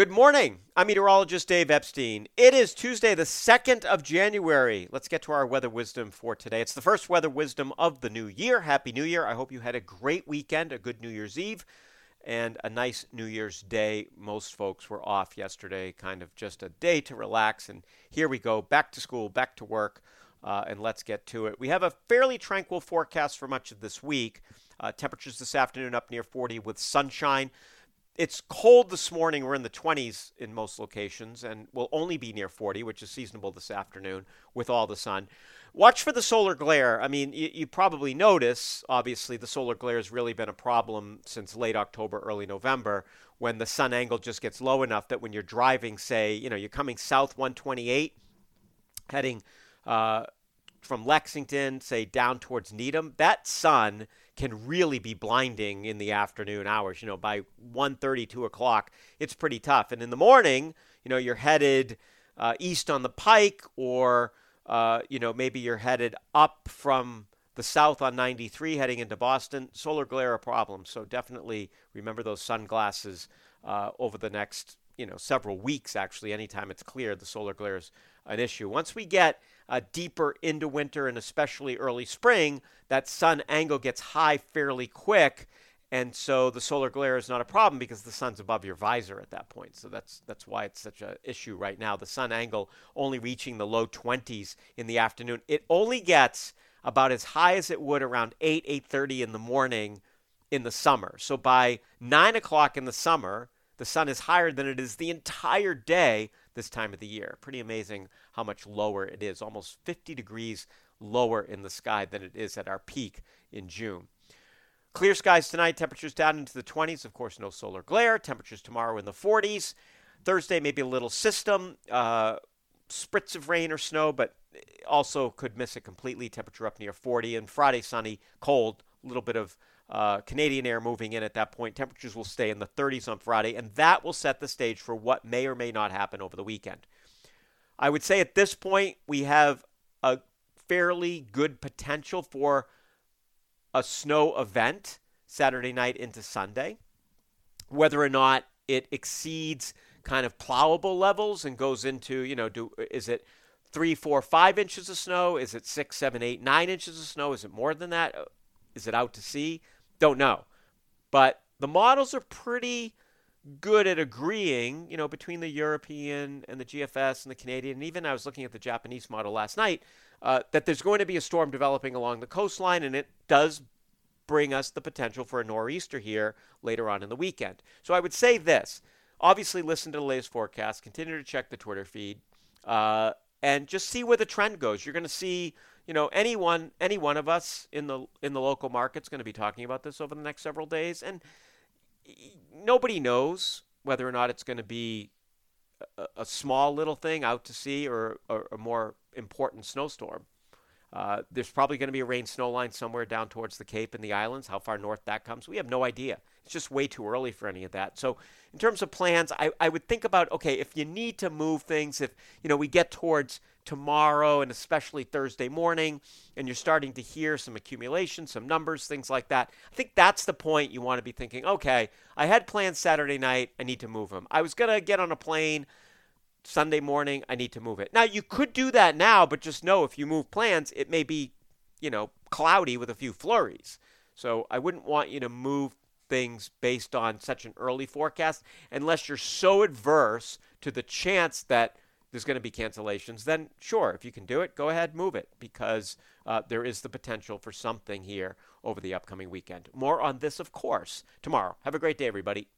Good morning. I'm meteorologist Dave Epstein. It is Tuesday, the 2nd of January. Let's get to our weather wisdom for today. It's the first weather wisdom of the new year. Happy New Year. I hope you had a great weekend, a good New Year's Eve, and a nice New Year's Day. Most folks were off yesterday, kind of just a day to relax. And here we go, back to school, back to work, uh, and let's get to it. We have a fairly tranquil forecast for much of this week. Uh, temperatures this afternoon up near 40 with sunshine. It's cold this morning. We're in the 20s in most locations and will only be near 40, which is seasonable this afternoon with all the sun. Watch for the solar glare. I mean, you, you, probably notice, obviously, the solar glare has really been a problem since late October, early November, when the sun angle just gets low enough that when you're driving, say, you know, you're coming south 128, heading uh, from Lexington, say, down towards Needham, that sun can really be blinding in the afternoon hours. You know, by 1.30, 2 o'clock, it's pretty tough. And in the morning, you know, you're headed uh, east on the Pike, or uh, you know, maybe you're headed up from the south on 93, heading into Boston. Solar glare a problem. So definitely remember those sunglasses uh, over the next, you know, several weeks. Actually, anytime it's clear, the solar glare is an issue. Once we get uh, deeper into winter and especially early spring, that sun angle gets high fairly quick. And so the solar glare is not a problem because the sun's above your visor at that point. So that's that's why it's such an issue right now. The sun angle only reaching the low 20s in the afternoon. It only gets about as high as it would around 8 8:30 in the morning in the summer. So by nine o'clock in the summer, the sun is higher than it is the entire day this time of the year. Pretty amazing how much lower it is, almost 50 degrees lower in the sky than it is at our peak in June. Clear skies tonight, temperatures down into the 20s. Of course, no solar glare. Temperatures tomorrow in the 40s. Thursday, maybe a little system, uh, spritz of rain or snow, but also could miss it completely. Temperature up near 40. And Friday, sunny, cold, a little bit of uh, Canadian air moving in at that point. Temperatures will stay in the 30s on Friday, and that will set the stage for what may or may not happen over the weekend. I would say at this point, we have a fairly good potential for a snow event Saturday night into Sunday. Whether or not it exceeds kind of plowable levels and goes into, you know, do is it three, four, five inches of snow? Is it six, seven, eight, nine inches of snow? Is it more than that? Is it out to sea? Don't know. But the models are pretty good at agreeing, you know, between the European and the GFS and the Canadian, and even I was looking at the Japanese model last night, uh, that there's going to be a storm developing along the coastline, and it does bring us the potential for a nor'easter here later on in the weekend. So I would say this obviously, listen to the latest forecast, continue to check the Twitter feed, uh, and just see where the trend goes. You're going to see you know anyone any one of us in the in the local market's going to be talking about this over the next several days and nobody knows whether or not it's going to be a, a, small little thing out to sea or, or a more important snowstorm uh, there's probably going to be a rain snow line somewhere down towards the Cape and the islands. How far north that comes, we have no idea. It's just way too early for any of that. So, in terms of plans, I, I would think about okay, if you need to move things, if you know we get towards tomorrow and especially Thursday morning, and you're starting to hear some accumulation, some numbers, things like that. I think that's the point you want to be thinking. Okay, I had plans Saturday night. I need to move them. I was gonna get on a plane. Sunday morning, I need to move it. Now, you could do that now, but just know if you move plans, it may be, you know, cloudy with a few flurries. So I wouldn't want you to move things based on such an early forecast unless you're so adverse to the chance that there's going to be cancellations. Then, sure, if you can do it, go ahead, move it because uh, there is the potential for something here over the upcoming weekend. More on this, of course, tomorrow. Have a great day, everybody.